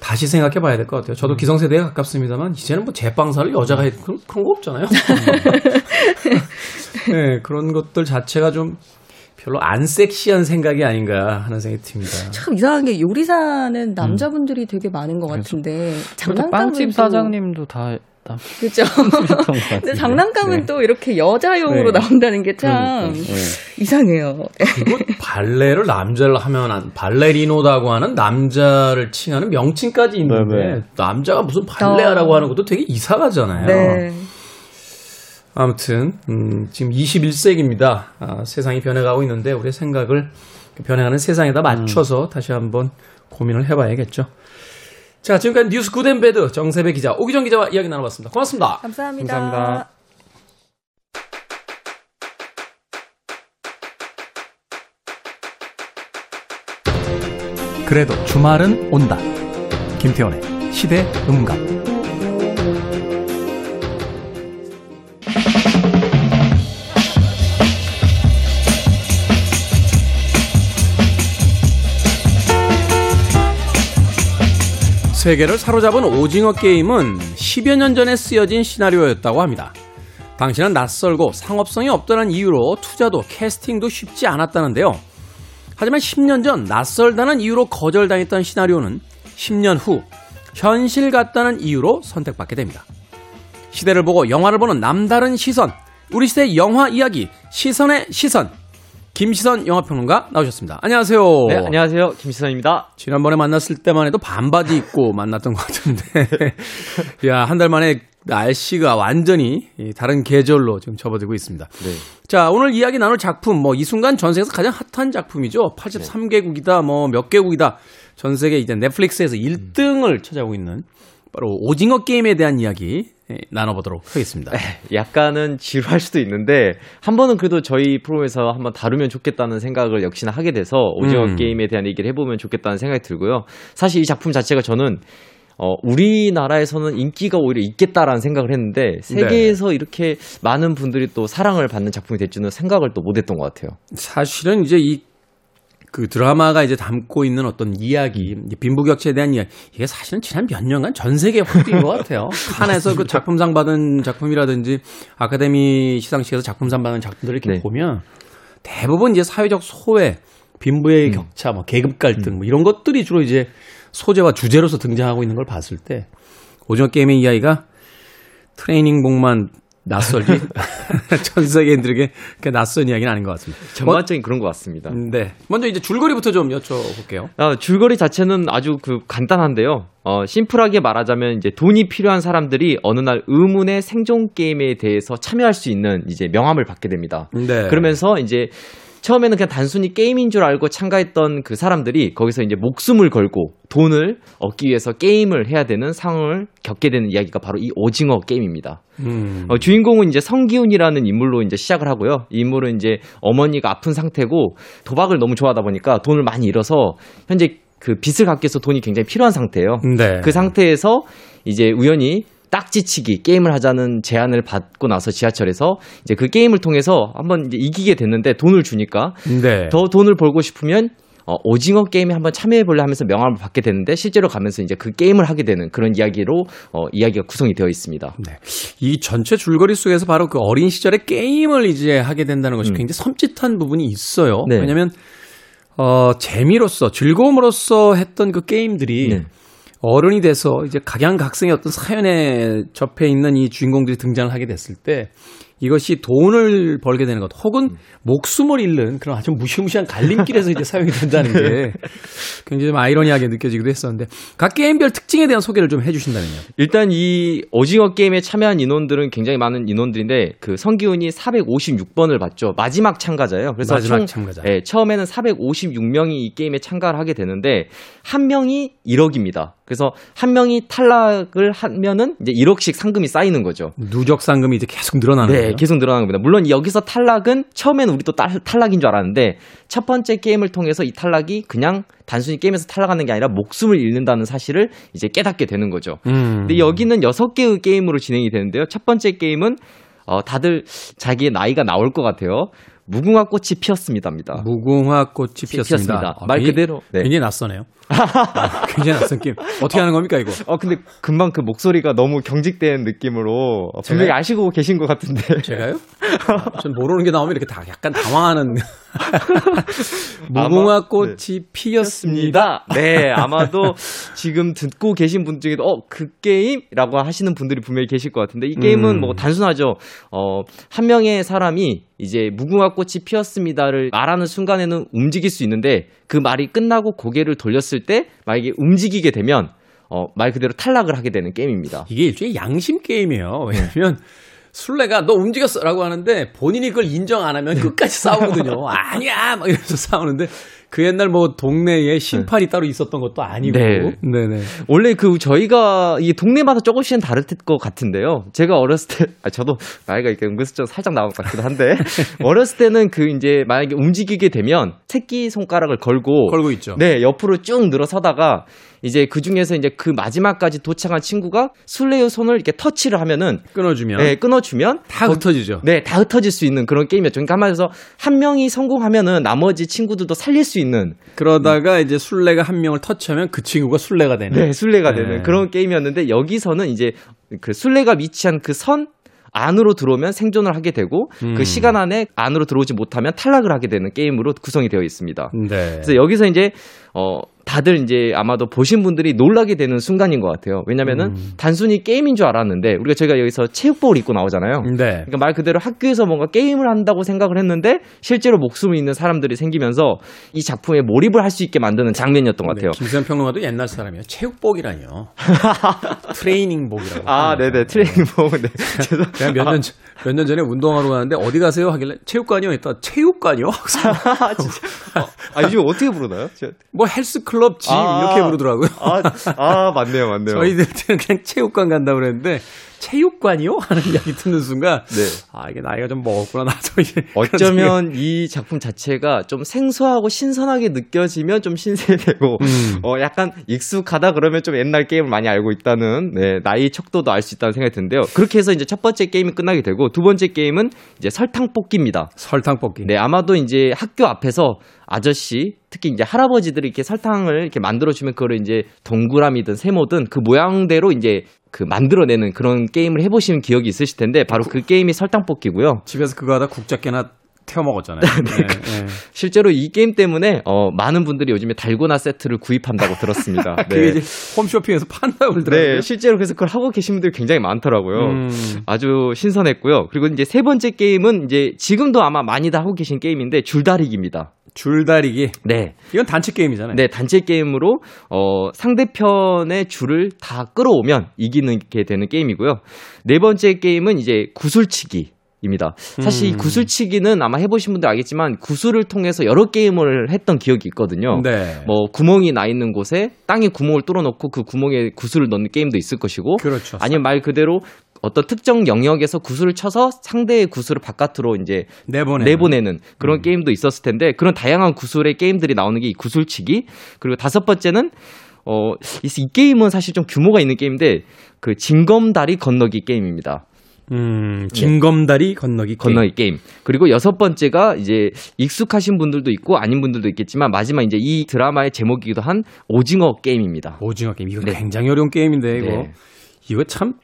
다시 생각해 봐야 될 것 같아요. 저도 음. 기성세대에 가깝습니다만 이제는 뭐 제빵사를 여자가 해 그런, 그런 거 없잖아요. <laughs> 네, 그런 것들 자체가 좀 별로 안 섹시한 생각이 아닌가 하는 생각이 듭니다. 참 이상한 게 요리사는 남자분들이 음. 되게 많은 것 같은데 장난감은 빵집 사장님도 다 그렇죠. <laughs> 근데 장난감은 네. 또 이렇게 여자용으로 네. 나온다는 게참 네. 이상해요. 그리고 <laughs> 발레를 남자를 하면 안, 발레리노다고 하는 남자를 칭하는 명칭까지 있는데 네, 네. 남자가 무슨 발레하라고 하는 것도 되게 이상하잖아요. 네. 아무튼 음, 지금 21세기입니다. 아, 세상이 변해가고 있는데 우리의 생각을 변해가는 세상에다 맞춰서 음. 다시 한번 고민을 해봐야겠죠. 자, 지금까지 뉴스 good and bad 정새배 기자, 옥유정 기자와 이야기 나눠봤습니다. 고맙습니다. 감사합니다. 감사합니다. 그래도 주말은 온다. 김태훈의 시대 음감. 세계를 사로잡은 오징어 게임은 10여 년 전에 쓰여진 시나리오였다고 합니다. 당시는 낯설고 상업성이 없다는 이유로 투자도 캐스팅도 쉽지 않았다는데요. 하지만 10년 전 낯설다는 이유로 거절당했던 시나리오는 10년 후 현실 같다는 이유로 선택받게 됩니다. 시대를 보고 영화를 보는 남다른 시선, 우리 시대 영화 이야기, 시선의 시선. 김시선 영화평론가 나오셨습니다. 안녕하세요. 네, 안녕하세요. 김시선입니다. 지난번에 만났을 때만 해도 반바지 입고 <laughs> 만났던 것 같은데, <laughs> 야, 한 달 만에 날씨가 완전히 다른 계절로 지금 접어들고 있습니다. 네. 자, 오늘 이야기 나눌 작품, 뭐, 이 순간 전 세계에서 가장 핫한 작품이죠. 83개국이다, 뭐, 몇 개국이다. 전 세계 이제 넷플릭스에서 1등을 찾아오고 있는 바로 오징어 게임에 대한 이야기 예, 나눠보도록 하겠습니다. 약간은 지루할 수도 있는데 한 번은 그래도 저희 프로에서 한번 다루면 좋겠다는 생각을 역시나 하게 돼서 오징어 음. 게임에 대한 얘기를 해보면 좋겠다는 생각이 들고요. 사실 이 작품 자체가 저는 어, 우리나라에서는 인기가 오히려 있겠다라는 생각을 했는데 세계에서 네. 이렇게 많은 분들이 또 사랑을 받는 작품이 될 줄은 생각을 또 못했던 것 같아요. 사실은 이제 이 그 드라마가 이제 담고 있는 어떤 이야기, 빈부격차에 대한 이야기, 이게 사실은 지난 몇 년간 전 세계에 확대인 것 같아요. 칸에서 그 작품상 받은 작품이라든지 아카데미 시상식에서 작품상 받은 작품들을 이렇게 네. 보면 대부분 이제 사회적 소외, 빈부의 음. 격차, 뭐 계급 갈등, 뭐 이런 것들이 주로 이제 소재와 주제로서 등장하고 있는 걸 봤을 때 오징어 게임의 이야기가 트레이닝복만 낯설지 <laughs> 전 세계인들에게 그 낯선 이야기는 아닌 것 같습니다. 전반적인 그런 것 같습니다. 네. 먼저 이제 줄거리부터 좀 여쭤볼게요. 아, 줄거리 자체는 아주 그 간단한데요. 어, 심플하게 말하자면 이제 돈이 필요한 사람들이 어느 날 의문의 생존 게임에 대해서 참여할 수 있는 이제 명함을 받게 됩니다. 네. 그러면서 이제 처음에는 그냥 단순히 게임인 줄 알고 참가했던 그 사람들이 거기서 이제 목숨을 걸고 돈을 얻기 위해서 게임을 해야 되는 상황을 겪게 되는 이야기가 바로 이 오징어 게임입니다. 음. 어, 주인공은 이제 성기훈이라는 인물로 이제 시작을 하고요. 이 인물은 이제 어머니가 아픈 상태고 도박을 너무 좋아하다 보니까 돈을 많이 잃어서 현재 그 빚을 갚기 위해서 돈이 굉장히 필요한 상태예요. 네. 그 상태에서 이제 우연히 딱지치기 게임을 하자는 제안을 받고 나서 지하철에서 이제 그 게임을 통해서 한번 이제 이기게 됐는데 돈을 주니까 네. 더 돈을 벌고 싶으면 어, 오징어 게임에 한번 참여해볼래 하면서 명함을 받게 되는데 실제로 가면서 이제 그 게임을 하게 되는 그런 이야기로 어, 이야기가 구성이 되어 있습니다. 네. 이 전체 줄거리 속에서 바로 그 어린 시절에 게임을 이제 하게 된다는 것이 음. 굉장히 섬찟한 부분이 있어요. 네. 왜냐하면 어, 재미로서 즐거움으로써 했던 그 게임들이 네. 어른이 돼서 이제 각양각색의 어떤 사연에 접해 있는 이 주인공들이 등장을 하게 됐을 때 이것이 돈을 벌게 되는 것 혹은 목숨을 잃는 그런 아주 무시무시한 갈림길에서 이제 사용이 된다는 게 <laughs> 굉장히 좀 아이러니하게 느껴지기도 했었는데 각 게임별 특징에 대한 소개를 좀 해주신다면요. 일단 이 오징어 게임에 참여한 인원들은 굉장히 많은 인원들인데 그 성기훈이 456번을 받죠. 마지막 참가자예요. 그래서 마지막 총, 참가자. 네, 처음에는 456명이 이 게임에 참가를 하게 되는데 한 명이 1억입니다. 그래서 한 명이 탈락을 하면은 이제 1억씩 상금이 쌓이는 거죠. 누적 상금이 이제 계속 늘어나는 네, 거예요. 계속 늘어나는 겁니다. 물론 여기서 탈락은 처음에는 우리도 탈락인 줄 알았는데 첫 번째 게임을 통해서 이 탈락이 그냥 단순히 게임에서 탈락하는 게 아니라 목숨을 잃는다는 사실을 이제 깨닫게 되는 거죠. 음. 근데 여기는 6개의 게임으로 진행이 되는데요. 첫 번째 게임은 어, 다들 자기의 나이가 나올 것 같아요. 무궁화 꽃이 피었습니다입니다. 무궁화 꽃이 피었습니다. 피었습니다. 아, 말 그대로. 네. 굉장히 낯서네요. 아, 굉장히 낯선 게임. 어떻게 하는 겁니까, 이거? 어, 근데 금방 그 목소리가 너무 경직된 느낌으로 분명히 아시고 계신 것 같은데. 제가요? <laughs> 전 모르는 게 나오면 이렇게 다 약간 당황하는. <laughs> 무궁화 꽃이 네. 피었습니다. 네, 아마도 지금 듣고 계신 분 중에도 어, 그 게임이라고 하시는 분들이 분명히 계실 것 같은데 이 게임은 음. 뭐 단순하죠. 어, 한 명의 사람이 이제 무궁화 꽃이 피었습니다를 말하는 순간에는 움직일 수 있는데 그 말이 끝나고 고개를 돌렸을 때 만약에 움직이게 되면 어, 말 그대로 탈락을 하게 되는 게임입니다. 이게 일종의 양심 게임이에요. 왜냐면 술래가 너 움직였어라고 하는데 본인이 그걸 인정 안 하면 끝까지 싸우거든요. <laughs> 아니야 막 이러면서 싸우는데 그 옛날 뭐 동네에 심판이 네. 따로 있었던 것도 아니고. 네. 네네. 원래 그 저희가 이 동네마다 조금씩은 다를 것 같은데요. 제가 어렸을 때, 아, 저도 나이가 이렇게 은근슬쩍 살짝 나온 것 같기도 한데, <laughs> 어렸을 때는 그 이제 만약에 움직이게 되면 새끼 손가락을 걸고. 걸고 있죠. 네, 옆으로 쭉 늘어서다가 이제 그 중에서 이제 그 마지막까지 도착한 친구가 술래의 손을 이렇게 터치를 하면은 끊어주면 네 끊어주면 다 흩어지죠. 네, 다 흩어질 수 있는 그런 게임이었죠. 그러니까 한마디로 한 명이 성공하면은 나머지 친구들도 살릴 수 있는 그러다가 음. 이제 술래가 한 명을 터치하면 그 친구가 술래가 되는 네, 술래가 네. 되는 그런 게임이었는데 여기서는 이제 그 술래가 위치한 그선 안으로 들어오면 생존을 하게 되고 그 음. 그 시간 안에 안으로 들어오지 못하면 탈락을 하게 되는 게임으로 구성이 되어 있습니다. 네. 그래서 여기서 이제 어 다들 이제 아마도 보신 분들이 놀라게 되는 순간인 것 같아요. 왜냐면은 음. 단순히 게임인 줄 알았는데 우리가 저희가 여기서 체육복을 입고 나오잖아요. 네. 그러니까 말 그대로 학교에서 뭔가 게임을 한다고 생각을 했는데 실제로 목숨을 잃는 사람들이 생기면서 이 작품에 몰입을 할 수 있게 만드는 장면이었던 것 네, 같아요. 네, 김수현 평론가도 옛날 사람이에요. 체육복이라뇨. <laughs> 트레이닝복이라고. 아, 네네. 트레이닝복. 네. <laughs> 제가 몇 년, 몇년 전에 운동하러 가는데 어디 가세요? 하길래 체육관이요? 했다. 체육관이요? <laughs> 아, 아, 요즘 어떻게 부르나요? 뭐 헬스클럽 클럽 짐 아, 이렇게 부르더라고요. 아, 아, 맞네요, 맞네요. 저희들 때는 그냥 체육관 간다고 그랬는데 체육관이요? 하는 이야기 듣는 순간 네. 아 이게 나이가 좀 먹었구나 나도 이제 어쩌면 이 작품 자체가 좀 생소하고 신선하게 느껴지면 좀 신세되고 음. 어 약간 익숙하다 그러면 좀 옛날 게임을 많이 알고 있다는 네, 나이 척도도 알 수 있다는 생각이 드는데요. 그렇게 해서 이제 첫 번째 게임이 끝나게 되고 두 번째 게임은 이제 설탕 뽑기입니다. 설탕 뽑기. 네 아마도 이제 학교 앞에서 아저씨 특히 이제 할아버지들이 이렇게 설탕을 이렇게 만들어주면 그거를 이제 동그라미든 세모든 그 모양대로 이제 그 만들어내는 그런 게임을 해보시는 기억이 있으실 텐데 바로 그 게임이 설탕 뽑기고요. 집에서 그거 하다 국자깨나 태워 먹었잖아요. <laughs> 네, 네, 네. 실제로 이 게임 때문에 어, 많은 분들이 요즘에 달고나 세트를 구입한다고 들었습니다. <laughs> 네. 그게 이제 홈쇼핑에서 판다고 그러더라고요. 네, 실제로 그래서 그걸 하고 계신 분들이 굉장히 많더라고요. 음. 아주 신선했고요. 그리고 이제 세 번째 게임은 이제 지금도 아마 많이 다 하고 계신 게임인데 줄다리기입니다. 줄다리기. 네. 이건 단체 게임이잖아요. 네, 단체 게임으로 어 상대편의 줄을 다 끌어오면 이기는 게 되는 게임이고요. 네 번째 게임은 이제 구슬치기. 입니다. 사실 음. 이 구슬치기는 아마 해보신 분들 알겠지만 구슬을 통해서 여러 게임을 했던 기억이 있거든요. 네. 뭐 구멍이 나 있는 곳에 땅에 구멍을 뚫어놓고 그 구멍에 구슬을 넣는 게임도 있을 것이고, 그렇죠. 아니면 말 그대로 어떤 특정 영역에서 구슬을 쳐서 상대의 구슬을 바깥으로 이제 내보내는, 내보내는 그런 음. 게임도 있었을 텐데 그런 다양한 구슬의 게임들이 나오는 게 이 구슬치기 그리고 다섯 번째는 어, 이 게임은 사실 좀 규모가 있는 게임인데 그 징검다리 건너기 게임입니다. 음, 징검다리 네. 건너기 게임. 건너기 게임. 그리고 여섯 번째가 이제 익숙하신 분들도 있고 아닌 분들도 있겠지만 마지막 이제 이 드라마의 제목이기도 한 오징어 게임입니다. 오징어 게임. 이거 네. 굉장히 어려운 게임인데 이거. 네. 이거 참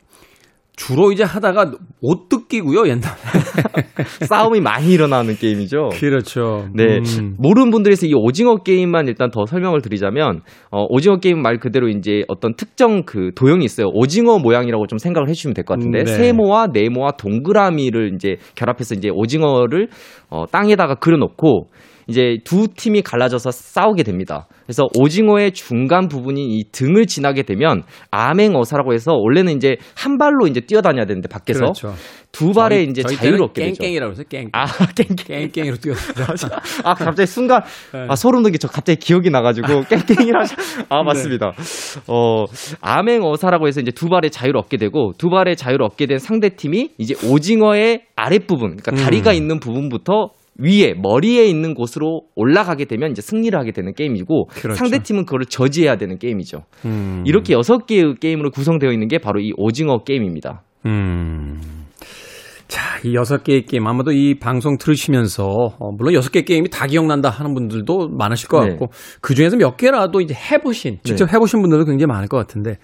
주로 이제 하다가 못 뜯기고요, 옛날에. <laughs> 싸움이 많이 일어나는 게임이죠. 그렇죠. 네. 음. 모르는 분들에서 이 오징어 게임만 일단 더 설명을 드리자면, 어, 오징어 게임 말 그대로 이제 어떤 특정 그 도형이 있어요. 오징어 모양이라고 좀 생각을 해주시면 될 것 같은데, 음, 네. 세모와 네모와 동그라미를 이제 결합해서 이제 오징어를 어, 땅에다가 그려놓고, 이제 두 팀이 갈라져서 싸우게 됩니다. 그래서 오징어의 중간 부분인 이 등을 지나게 되면 암행어사라고 해서 원래는 이제 한 발로 이제 뛰어다녀야 되는데 밖에서 그렇죠. 두 발에 저희, 이제 얻게 되죠. 깽깽이라고 해서 깽깽. 아, <laughs> 깽깽. 깽깽이로 뛰었습니다. 아, 갑자기 순간 네. 아, 소름 돋게 저 갑자기 기억이 나 가지고 깽깽이라 아, <laughs> 맞습니다. 네. 어, 암행어사라고 해서 이제 두 발의 자유를 얻게 되고 두 발의 자유를 얻게 된 상대 팀이 이제 오징어의 아랫부분, 그러니까 다리가 음. 있는 부분부터 위에 머리에 있는 곳으로 올라가게 되면 이제 승리를 하게 되는 게임이고 그렇죠. 상대 팀은 그거를 저지해야 되는 게임이죠. 음. 이렇게 여섯 개의 게임으로 구성되어 있는 게 바로 이 오징어 게임입니다. 음. 자, 이 여섯 개의 게임 아마도 이 방송 들으시면서 어, 물론 여섯 개의 게임이 다 기억난다 하는 분들도 많으실 것 네. 같고 네. 그 중에서 몇 개라도 이제 해보신 직접 네. 해보신 분들도 굉장히 많을 것 같은데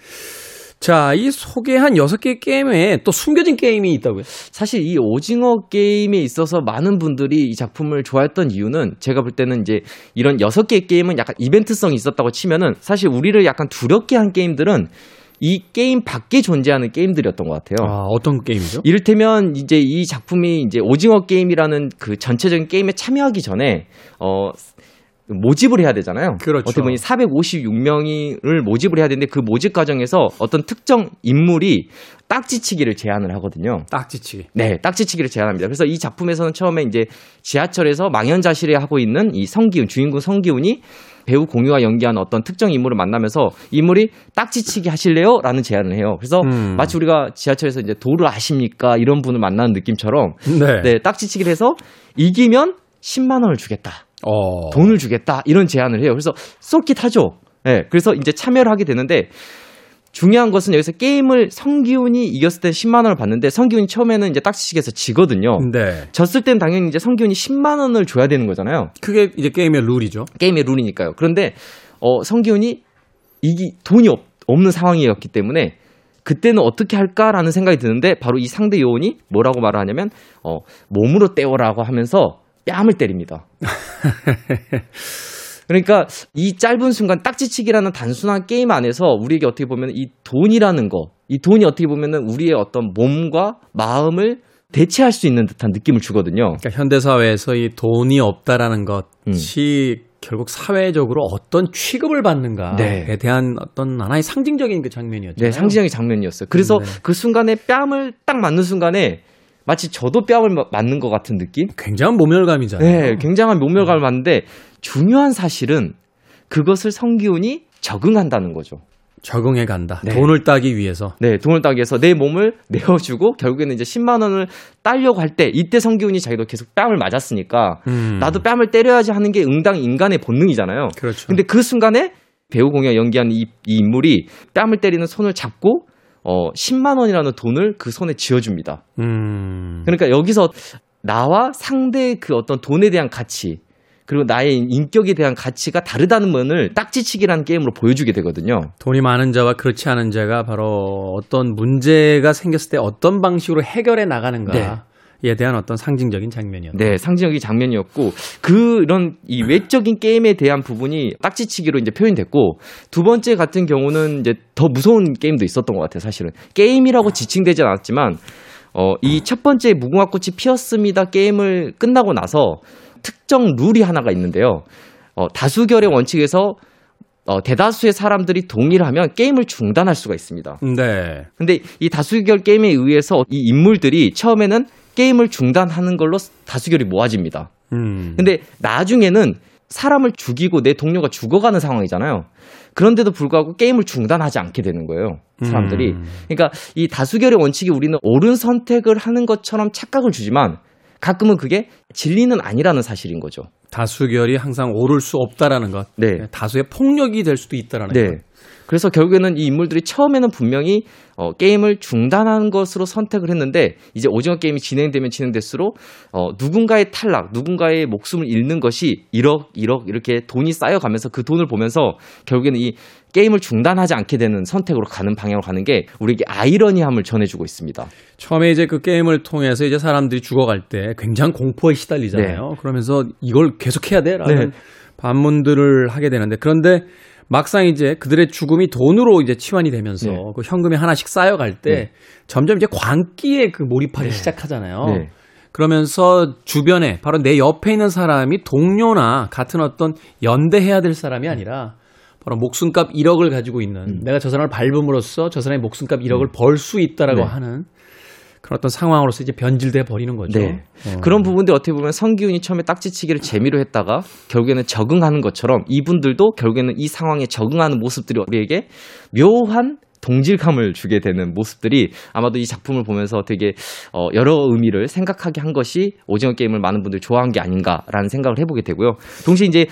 자, 이 소개한 여섯 개의 게임에 또 숨겨진 게임이 있다고요? 사실 이 오징어 게임에 있어서 많은 분들이 이 작품을 좋아했던 이유는 제가 볼 때는 이제 이런 여섯 개의 게임은 약간 이벤트성이 있었다고 치면은 사실 우리를 약간 두렵게 한 게임들은 이 게임 밖에 존재하는 게임들이었던 것 같아요. 아, 어떤 게임이죠? 이를테면 이제 이 작품이 이제 오징어 게임이라는 그 전체적인 게임에 참여하기 전에 어 모집을 해야 되잖아요. 그렇죠. 어떻게 보면 456명을 모집을 해야 되는데 그 모집 과정에서 어떤 특정 인물이 딱지치기를 제안을 하거든요. 딱지치기. 네, 딱지치기를 제안합니다. 그래서 이 작품에서는 처음에 이제 지하철에서 망연자실해 하고 있는 이 성기훈 주인공 성기훈이 배우 공유와 연기한 어떤 특정 인물을 만나면서 인물이 딱지치기 하실래요? 라는 제안을 해요. 그래서 음. 마치 우리가 지하철에서 이제 도를 아십니까? 이런 분을 만나는 느낌처럼 네, 네 딱지치기를 해서 이기면 10만 원을 주겠다. 어. 돈을 주겠다 이런 제안을 해요. 그래서 쏠깃하죠. 예. 네, 그래서 이제 참여를 하게 되는데 중요한 것은 여기서 게임을 성기훈이 이겼을 때 10만 원을 받는데 성기훈이 처음에는 이제 딱지치기에서 지거든요. 네. 졌을 땐 당연히 이제 성기훈이 10만 원을 줘야 되는 거잖아요. 그게 이제 게임의 룰이죠. 게임의 룰이니까요. 그런데 어 성기훈이 이기 돈이 없, 없는 상황이었기 때문에 그때는 어떻게 할까라는 생각이 드는데 바로 이 상대 요원이 뭐라고 말을 하냐면 어 몸으로 때워라고 하면서 뺨을 때립니다. <laughs> 그러니까 이 짧은 순간 딱지치기라는 단순한 게임 안에서 우리에게 어떻게 보면 이 돈이라는 거, 이 돈이 어떻게 보면은 우리의 어떤 몸과 마음을 대체할 수 있는 듯한 느낌을 주거든요. 그러니까 현대 사회에서 이 돈이 없다라는 것이 음. 결국 사회적으로 어떤 취급을 받는가에 네. 대한 어떤 하나의 상징적인 그 장면이었죠. 네, 상징적인 장면이었어요. 그래서 네. 그 순간에 뺨을 딱 맞는 순간에 마치 저도 뺨을 맞는 것 같은 느낌? 굉장한 모멸감이잖아요. 네, 굉장한 모멸감을 받는데 중요한 사실은 그것을 성기훈이 적응한다는 거죠. 적응해 간다. 네. 돈을 따기 위해서. 네, 돈을 따기 위해서 내 몸을 <laughs> 내어주고 결국에는 이제 10만 원을 따려고 할 때 이때 성기훈이 자기도 계속 뺨을 맞았으니까 음. 나도 뺨을 때려야지 하는 게 응당 인간의 본능이잖아요. 그렇죠. 근데 그 순간에 배우 공연 연기한 이, 이 인물이 뺨을 때리는 손을 잡고 어 10만 원이라는 돈을 그 손에 쥐어줍니다. 음. 그러니까 여기서 나와 상대의 그 어떤 돈에 대한 가치 그리고 나의 인격에 대한 가치가 다르다는 면을 딱지치기라는 게임으로 보여주게 되거든요. 돈이 많은 자와 그렇지 않은 자가 바로 어떤 문제가 생겼을 때 어떤 방식으로 해결해 나가는가. 네. 에 대한 어떤 상징적인 장면이었죠. 네, 상징적인 장면이었고 그런 이 외적인 게임에 대한 부분이 딱지치기로 이제 표현됐고 두 번째 같은 경우는 이제 더 무서운 게임도 있었던 것 같아요. 사실은 게임이라고 지칭되지 않았지만 어, 이 첫 번째 무궁화 꽃이 피었습니다 게임을 끝나고 나서 특정 룰이 하나가 있는데요. 어, 다수결의 원칙에서 어, 대다수의 사람들이 동의하면 게임을 중단할 수가 있습니다. 네. 근데 이 다수결 게임에 의해서 이 인물들이 처음에는 게임을 중단하는 걸로 다수결이 모아집니다. 음. 근데 나중에는 사람을 죽이고 내 동료가 죽어가는 상황이잖아요. 그런데도 불구하고 게임을 중단하지 않게 되는 거예요. 사람들이. 음. 그러니까 이 다수결의 원칙이 우리는 옳은 선택을 하는 것처럼 착각을 주지만 가끔은 그게 진리는 아니라는 사실인 거죠. 다수결이 항상 오를 수 없다라는 것. 네. 다수의 폭력이 될 수도 있다라는 네. 것. 그래서 결국에는 이 인물들이 처음에는 분명히 어, 게임을 중단하는 것으로 선택을 했는데 이제 오징어 게임이 진행되면 진행될수록 어, 누군가의 탈락, 누군가의 목숨을 잃는 것이 1억, 1억 이렇게 돈이 쌓여가면서 그 돈을 보면서 결국에는 이 게임을 중단하지 않게 되는 선택으로 가는 방향으로 가는 게 우리에게 아이러니함을 전해주고 있습니다. 처음에 이제 그 게임을 통해서 이제 사람들이 죽어갈 때 굉장히 공포에 시달리잖아요. 네. 그러면서 이걸 계속해야 돼라는 네. 반문들을 하게 되는데 그런데 막상 이제 그들의 죽음이 돈으로 이제 치환이 되면서 네. 그 현금이 하나씩 쌓여갈 때 네. 점점 이제 광기에 그 몰입하기 네. 시작하잖아요. 네. 그러면서 주변에 바로 내 옆에 있는 사람이 동료나 같은 어떤 연대해야 될 사람이 아니라 바로 목숨값 1억을 가지고 있는 음. 내가 저 사람을 밟음으로써 저 사람의 목숨값 1억을 음. 벌수 있다라고 네. 하는 그런 어떤 상황으로서 이제 변질돼 버리는 거죠. 네. 어. 그런 부분들 어떻게 보면 성기훈이 처음에 딱지치기를 재미로 했다가 결국에는 적응하는 것처럼 이분들도 결국에는 이 상황에 적응하는 모습들이 우리에게 묘한 동질감을 주게 되는 모습들이 아마도 이 작품을 보면서 되게 어, 여러 의미를 생각하게 한 것이 오징어 게임을 많은 분들이 좋아한 게 아닌가라는 생각을 해보게 되고요. 동시에 이제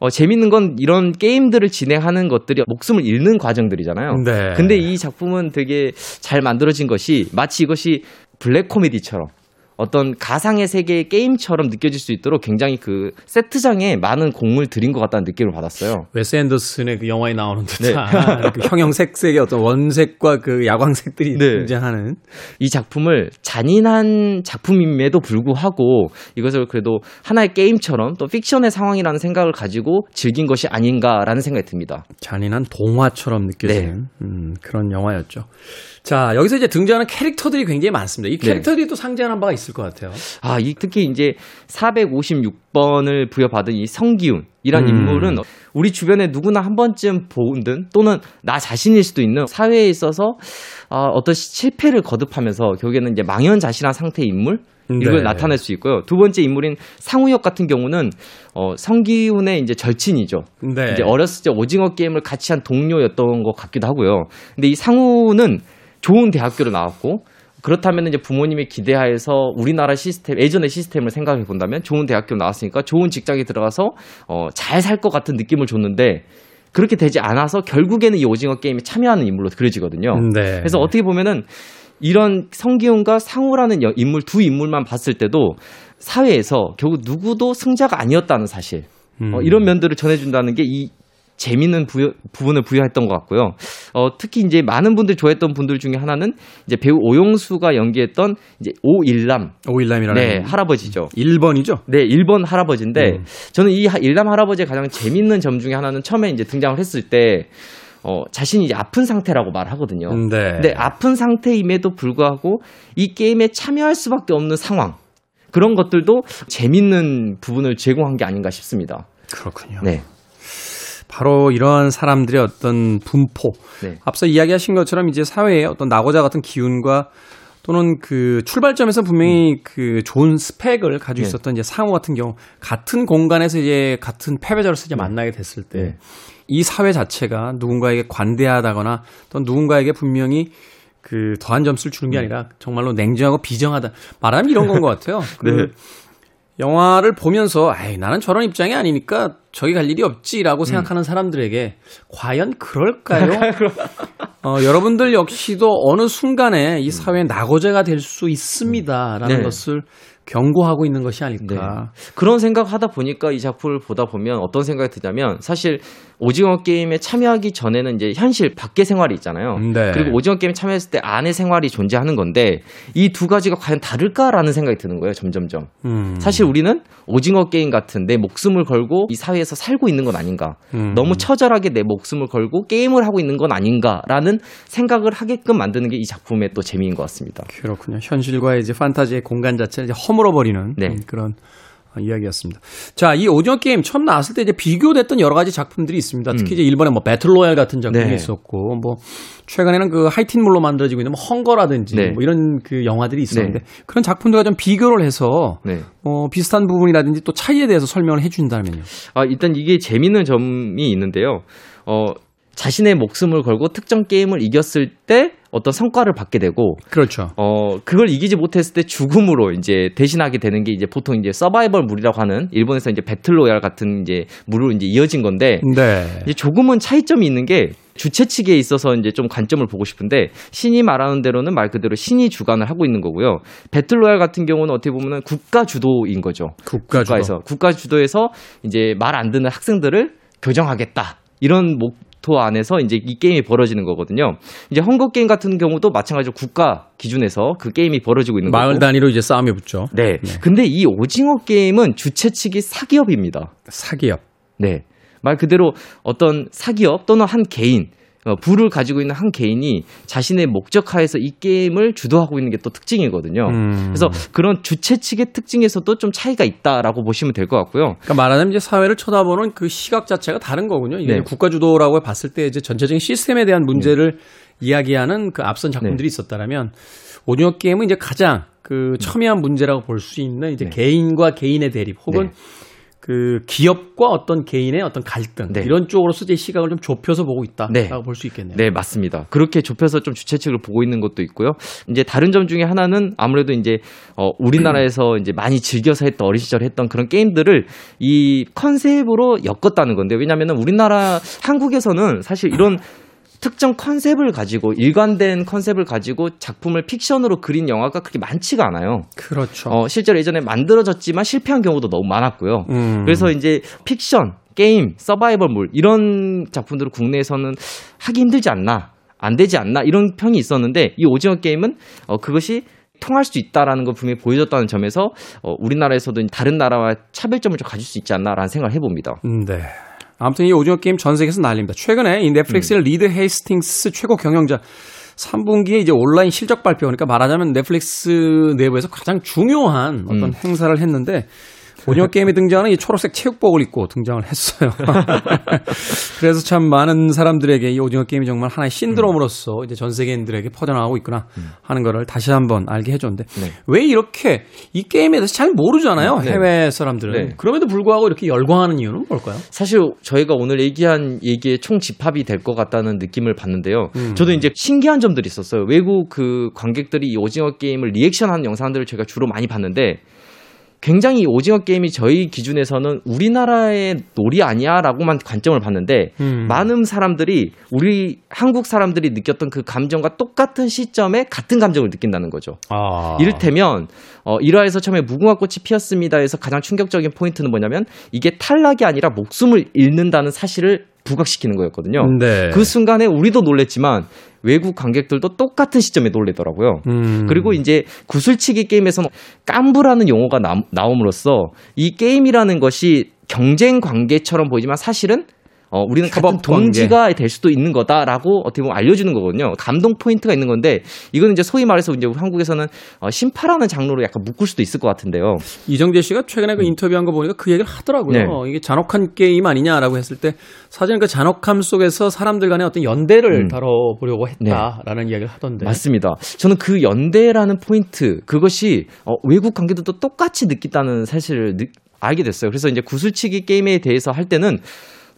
어, 재밌는 건 이런 게임들을 진행하는 것들이 목숨을 잃는 과정들이잖아요. 네. 근데 이 작품은 되게 잘 만들어진 것이 마치 이것이 블랙 코미디처럼 어떤 가상의 세계의 게임처럼 느껴질 수 있도록 굉장히 그 세트장에 많은 공을 들인 것 같다는 느낌을 받았어요. 웨스 앤더슨의 그 영화에 나오는 듯한 네. <laughs> 그 형형색색의 어떤 원색과 그 야광색들이 네. 등장하는 이 작품을 잔인한 작품임에도 불구하고 이것을 그래도 하나의 게임처럼 또 픽션의 상황이라는 생각을 가지고 즐긴 것이 아닌가라는 생각이 듭니다. 잔인한 동화처럼 느껴지는 네. 음, 그런 영화였죠. 자, 여기서 이제 등장하는 캐릭터들이 굉장히 많습니다. 이 네. 캐릭터들이 네. 또 상징하는 바가 있을 것 같아요. 아, 이 특히 이제 456번을 부여받은 이 성기훈 이란 음. 인물은 우리 주변에 누구나 한 번쯤 본듯 또는 나 자신일 수도 있는 사회에 있어서 어, 어떤 실패를 거듭하면서 결국에는 이제 망연자실한 상태의 인물 이걸 네. 나타낼 수 있고요. 두 번째 인물인 상우역 같은 경우는 어, 성기훈의 이제 절친이죠. 네. 이제 어렸을 때 오징어 게임을 같이 한 동료였던 것 같기도 하고요. 근데 이 상우는 좋은 대학교를 나왔고 그렇다면 이제 부모님의 기대하에서 우리나라 시스템 예전의 시스템을 생각해 본다면 좋은 대학교 나왔으니까 좋은 직장에 들어가서 어, 잘 살 것 같은 느낌을 줬는데 그렇게 되지 않아서 결국에는 이 오징어 게임에 참여하는 인물로 그려지거든요. 네. 그래서 어떻게 보면은 이런 성기훈과 상우라는 인물 두 인물만 봤을 때도 사회에서 결국 누구도 승자가 아니었다는 사실 어, 음. 어, 이런 면들을 전해준다는 게 이 재밌는 부여, 부분을 부여했던 것 같고요. 어, 특히 이제 많은 분들 좋아했던 분들 중에 하나는 이제 배우 오용수가 연기했던 이제 오일남. 오일남이라는. 네, 할아버지죠. 1번이죠? 네, 1번 할아버지인데 음. 저는 이 일남 할아버지의 가장 재밌는 점 중에 하나는 처음에 이제 등장을 했을 때 어, 자신이 이제 아픈 상태라고 말하거든요. 네. 근데 아픈 상태임에도 불구하고 이 게임에 참여할 수밖에 없는 상황. 그런 것들도 재밌는 부분을 제공한 게 아닌가 싶습니다. 그렇군요. 네. 바로 이러한 사람들의 어떤 분포. 네. 앞서 이야기하신 것처럼 이제 사회에 어떤 나고자 같은 기운과 또는 그 출발점에서 분명히 음. 그 좋은 스펙을 가지고 네. 있었던 네. 이제 상호 같은 경우 같은 공간에서 이제 같은 패배자로서 이제 네. 만나게 됐을 때. 네. 이 사회 자체가 누군가에게 관대하다거나 또 누군가에게 분명히 그 더한 점수를 주는 게 음. 아니라 정말로 냉정하고 비정하다. 말하면 이런 건 것 같아요. <laughs> 그 네. 영화를 보면서 아이 나는 저런 입장이 아니니까 저기 갈 일이 없지라고 음. 생각하는 사람들에게 과연 그럴까요? <laughs> 어, 여러분들 역시도 어느 순간에 이 음. 사회의 낙오제가 될 수 있습니다라는 네. 것을 경고하고 있는 것이 아닐까. 네. 그런 생각하다 보니까 이 작품을 보다 보면 어떤 생각이 드냐면 사실 오징어 게임에 참여하기 전에는 이제 현실 밖의 생활이 있잖아요. 네. 그리고 오징어 게임에 참여했을 때 안의 생활이 존재하는 건데 이 두 가지가 과연 다를까라는 생각이 드는 거예요. 점점점. 음. 사실 우리는 오징어 게임 같은 내 목숨을 걸고 이 사회에서 살고 있는 건 아닌가. 음. 너무 처절하게 내 목숨을 걸고 게임을 하고 있는 건 아닌가라는 생각을 하게끔 만드는 게 이 작품의 또 재미인 것 같습니다. 그렇군요. 현실과의 이제 판타지의 공간 자체를 이제 허물어 버리는 네. 그런 이야기였습니다. 자, 이 오징어 게임 처음 나왔을 때 이제 비교됐던 여러 가지 작품들이 있습니다. 특히 음. 이제 일본의 뭐 배틀로얄 같은 작품이 네. 있었고, 뭐 최근에는 그 하이틴물로 만들어지고 있는 뭐 헝거라든지 네. 뭐 이런 그 영화들이 있었는데 네. 그런 작품들과 좀 비교를 해서 네. 뭐 비슷한 부분이라든지 또 차이에 대해서 설명을 해준다면요. 아, 일단 이게 재밌는 점이 있는데요. 어, 자신의 목숨을 걸고 특정 게임을 이겼을 때 어떤 성과를 받게 되고 그렇죠. 어 그걸 이기지 못했을 때 죽음으로 이제 대신하게 되는 게 이제 보통 이제 서바이벌 물이라고 하는 일본에서 이제 배틀로얄 같은 이제 물로 이제 이어진 건데 네. 이제 조금은 차이점이 있는 게 주최 측에 있어서 이제 좀 관점을 보고 싶은데 신이 말하는 대로는 말 그대로 신이 주관을 하고 있는 거고요. 배틀로얄 같은 경우는 어떻게 보면은 국가 주도인 거죠. 국가 국가에서 국가 주도에서 이제 말 안 듣는 학생들을 교정하겠다. 이런 목 섹터 안에서 이제 이 게임이 벌어지는 거거든요. 이제 헝거 게임 같은 경우도 마찬가지로 국가 기준에서 그 게임이 벌어지고 있는 마을 거고. 단위로 이제 싸움이 붙죠. 네. 네. 근데 이 오징어 게임은 주최 측이 사기업입니다. 사기업. 네. 말 그대로 어떤 사기업 또는 한 개인 어, 부를 가지고 있는 한 개인이 자신의 목적하에서 이 게임을 주도하고 있는 게 또 특징이거든요. 음. 그래서 그런 주최 측의 특징에서도 좀 차이가 있다라고 보시면 될 것 같고요. 그러니까 말하자면 이제 사회를 쳐다보는 그 시각 자체가 다른 거군요. 이게 네. 국가 주도라고 봤을 때 이제 전체적인 시스템에 대한 문제를 네. 이야기하는 그 앞선 작품들이 네. 있었다면 오징어 게임은 이제 가장 그 첨예한 문제라고 볼 수 있는 이제 네. 개인과 개인의 대립 혹은 네. 그 기업과 어떤 개인의 어떤 갈등 네. 이런 쪽으로서 제 시각을 좀 좁혀서 보고 있다라고 네. 볼수 있겠네요. 네, 맞습니다. 그렇게 좁혀서 좀 주최 측을 보고 있는 것도 있고요. 이제 다른 점 중에 하나는 아무래도 이제 어 우리나라에서 <clears throat> 이제 많이 즐겨서 했던 어린 시절에 했던 그런 게임들을 이 컨셉으로 엮었다는 건데 왜냐면은 우리나라 한국에서는 사실 이런 특정 컨셉을 가지고 일관된 컨셉을 가지고 작품을 픽션으로 그린 영화가 그렇게 많지가 않아요. 그렇죠. 어, 실제로 예전에 만들어졌지만 실패한 경우도 너무 많았고요. 음. 그래서 이제 픽션, 게임, 서바이벌물 이런 작품들을 국내에서는 하기 힘들지 않나, 안 되지 않나 이런 평이 있었는데 이 오징어 게임은 어, 그것이 통할 수 있다라는 걸 분명히 보여줬다는 점에서 어, 우리나라에서도 다른 나라와 차별점을 좀 가질 수 있지 않나라는 생각을 해봅니다. 음, 네. 아무튼 이 오징어 게임 전 세계에서 난립니다. 최근에 이 넷플릭스의 음. 리드 헤이스팅스 최고 경영자 3분기에 이제 온라인 실적 발표 그러니까 말하자면 넷플릭스 내부에서 가장 중요한 어떤 음. 행사를 했는데 오징어 게임에 등장하는 이 초록색 체육복을 입고 등장을 했어요. <laughs> 그래서 참 많은 사람들에게 이 오징어 게임이 정말 하나의 신드롬으로서 이제 전 세계인들에게 퍼져나가고 있구나 하는 거를 다시 한번 알게 해줬는데 네. 왜 이렇게 이 게임에 대해서 잘 모르잖아요. 네. 해외 사람들은. 네. 그럼에도 불구하고 이렇게 열광하는 이유는 뭘까요? 사실 저희가 오늘 얘기한 얘기의 총 집합이 될 것 같다는 느낌을 받는데요. 음. 저도 이제 신기한 점들이 있었어요. 외국 그 관객들이 이 오징어 게임을 리액션하는 영상들을 제가 주로 많이 봤는데 굉장히 오징어 게임이 저희 기준에서는 우리나라의 놀이 아니야라고만 관점을 봤는데 음. 많은 사람들이 우리 한국 사람들이 느꼈던 그 감정과 똑같은 시점에 같은 감정을 느낀다는 거죠. 아. 이를테면 어, 1화에서 처음에 무궁화 꽃이 피었습니다에서 가장 충격적인 포인트는 뭐냐면 이게 탈락이 아니라 목숨을 잃는다는 사실을 부각시키는 거였거든요. 네. 그 순간에 우리도 놀랬지만 외국 관객들도 똑같은 시점에 놀래더라고요. 음. 그리고 이제 구슬치기 게임에서는 깜부라는 용어가 나, 나옴으로써 이 게임이라는 것이 경쟁 관계처럼 보이지만 사실은 어, 우리는 같은 동지가. 될 수도 있는 거다라고 어떻게 보면 알려주는 거거든요. 감동 포인트가 있는 건데 이거는 이제 소위 말해서 이제 한국에서는 어, 심파라는 장르로 약간 묶을 수도 있을 것 같은데요. 이정재 씨가 최근에 그 음. 인터뷰한 거 보니까 그 얘기를 하더라고요. 네. 이게 잔혹한 게임 아니냐라고 했을 때 사실은 그 잔혹함 속에서 사람들 간의 어떤 연대를 음. 다뤄보려고 했다라는 네. 이야기를 하던데. 맞습니다. 저는 그 연대라는 포인트 그것이 어, 외국 관계들도 똑같이 느낀다는 사실을 느, 알게 됐어요. 그래서 이제 구슬치기 게임에 대해서 할 때는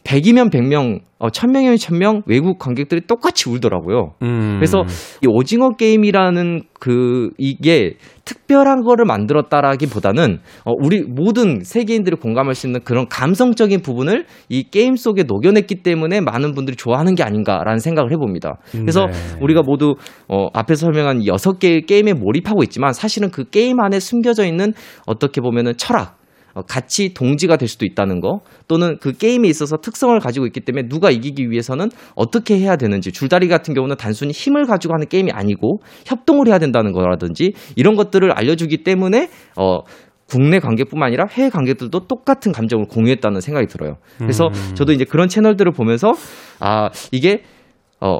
100이면 100명, 어, 1000명이면 1000명 외국 관객들이 똑같이 울더라고요. 음. 그래서 이 오징어 게임이라는 그 이게 특별한 거를 만들었다라기보다는 어, 우리 모든 세계인들이 공감할 수 있는 그런 감성적인 부분을 이 게임 속에 녹여냈기 때문에 많은 분들이 좋아하는 게 아닌가라는 생각을 해봅니다. 그래서 네. 우리가 모두 어, 앞에서 설명한 여섯 개의 게임에 몰입하고 있지만 사실은 그 게임 안에 숨겨져 있는 어떻게 보면은 철학 어, 같이 동지가 될 수도 있다는 거 또는 그 게임에 있어서 특성을 가지고 있기 때문에 누가 이기기 위해서는 어떻게 해야 되는지 줄다리 같은 경우는 단순히 힘을 가지고 하는 게임이 아니고 협동을 해야 된다는 거라든지 이런 것들을 알려주기 때문에 어 국내 관객뿐만 아니라 해외 관객들도 똑같은 감정을 공유했다는 생각이 들어요. 그래서 음. 저도 이제 그런 채널들을 보면서 아 이게 어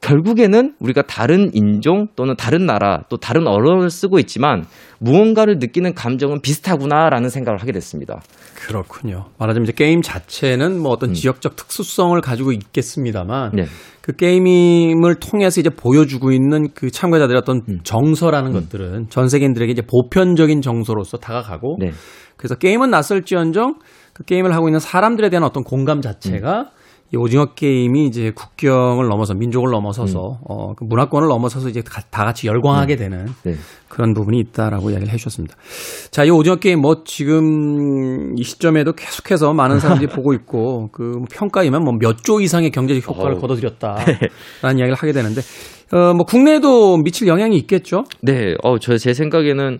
결국에는 우리가 다른 인종 또는 다른 나라 또 다른 언어를 쓰고 있지만 무언가를 느끼는 감정은 비슷하구나라는 생각을 하게 됐습니다. 그렇군요. 말하자면 이제 게임 자체는 뭐 어떤 음. 지역적 특수성을 가지고 있겠습니다만 네. 그 게임을 통해서 이제 보여주고 있는 그 참가자들의 어떤 음. 정서라는 음. 것들은 전 세계인들에게 이제 보편적인 정서로서 다가가고 네. 그래서 게임은 낯설지언정 그 게임을 하고 있는 사람들에 대한 어떤 공감 자체가 음. 이 오징어 게임이 이제 국경을 넘어서 민족을 넘어서서 음. 어, 그 문화권을 넘어서서 이제 다, 다 같이 열광하게 음. 되는 네. 그런 부분이 있다라고 이야기를 해주셨습니다. 자, 이 오징어 게임 뭐 지금 이 시점에도 계속해서 많은 사람들이 <laughs> 보고 있고 그 평가이면 뭐 몇 조 이상의 경제적 효과를 어. 거둬들였다라는 네. <laughs> 이야기를 하게 되는데 어, 뭐 국내에도 미칠 영향이 있겠죠? 네, 어, 저 제 생각에는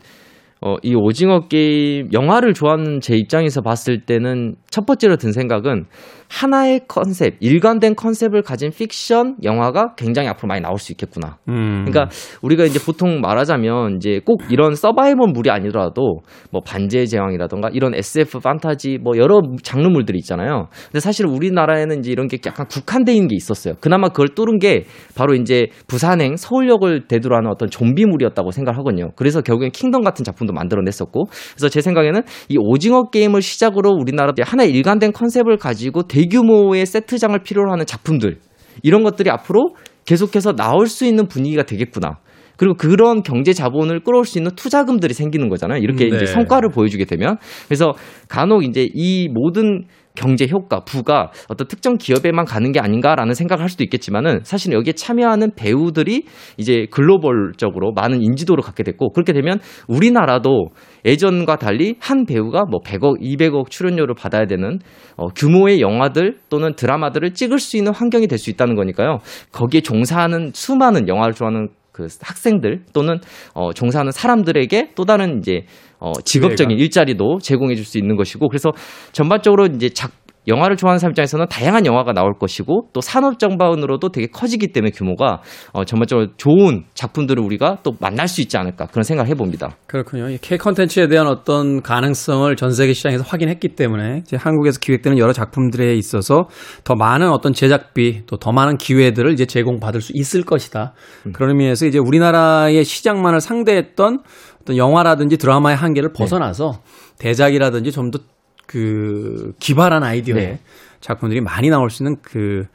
어, 이 오징어 게임 영화를 좋아하는 제 입장에서 봤을 때는 첫 번째로 든 생각은 하나의 컨셉, 일관된 컨셉을 가진 픽션 영화가 굉장히 앞으로 많이 나올 수 있겠구나. 음. 그러니까 우리가 이제 보통 말하자면 이제 꼭 이런 서바이벌물이 아니더라도 뭐 반지의 제왕이라던가 이런 SF 판타지 뭐 여러 장르물들이 있잖아요. 근데 사실 우리나라에는 이제 이런 게 약간 국한돼 있는 게 있었어요. 그나마 그걸 뚫은 게 바로 이제 부산행 서울역을 대두로 하는 어떤 좀비물이었다고 생각하거든요. 그래서 결국엔 킹덤 같은 작품도 만들어냈었고 그래서 제 생각에는 이 오징어 게임을 시작으로 우리나라 하나의 일관된 컨셉을 가지고 대 대규모의 세트장을 필요로 하는 작품들 이런 것들이 앞으로 계속해서 나올 수 있는 분위기가 되겠구나. 그리고 그런 경제 자본을 끌어올 수 있는 투자금들이 생기는 거잖아요. 이렇게 네. 이제 성과를 보여주게 되면. 그래서 간혹 이제 이 모든 경제 효과, 부가 어떤 특정 기업에만 가는 게 아닌가라는 생각을 할 수도 있겠지만은 사실 여기에 참여하는 배우들이 이제 글로벌적으로 많은 인지도를 갖게 됐고 그렇게 되면 우리나라도 예전과 달리 한 배우가 뭐 100억, 200억 출연료를 받아야 되는 어, 규모의 영화들 또는 드라마들을 찍을 수 있는 환경이 될 수 있다는 거니까요. 거기에 종사하는 수많은 영화를 좋아하는 그 학생들 또는 어, 종사하는 사람들에게 또 다른 이제 어, 직업적인 일자리도 제공해 줄 수 있는 것이고 그래서 전반적으로 이제 작 영화를 좋아하는 사람 입장에서는 다양한 영화가 나올 것이고 또 산업 정반으로도 되게 커지기 때문에 규모가 어, 전반적으로 좋은 작품들을 우리가 또 만날 수 있지 않을까 그런 생각을 해봅니다. 그렇군요. K 컨텐츠에 대한 어떤 가능성을 전 세계 시장에서 확인했기 때문에 이제 한국에서 기획되는 여러 작품들에 있어서 더 많은 어떤 제작비 또 더 많은 기회들을 이제 제공받을 수 있을 것이다. 음. 그런 의미에서 이제 우리나라의 시장만을 상대했던 어떤 영화라든지 드라마의 한계를 네. 벗어나서 네. 대작이라든지 좀 더 그 기발한 아이디어의 네. 작품들이 많이 나올 수 있는 그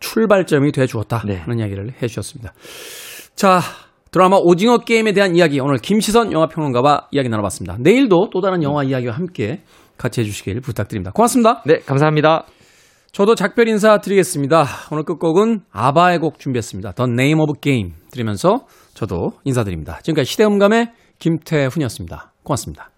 출발점이 돼 주었다는 네. 이야기를 해 주셨습니다. 자, 드라마 오징어 게임에 대한 이야기 오늘 김시선 영화 평론가와 이야기 나눠봤습니다. 내일도 또 다른 영화 이야기와 함께 같이 해주시길 부탁드립니다. 고맙습니다. 네, 감사합니다. 저도 작별 인사 드리겠습니다. 오늘 끝곡은 아바의 곡 준비했습니다. The Name of Game 들으면서 저도 인사드립니다. 지금까지 시대음감의 김태훈이었습니다. 고맙습니다.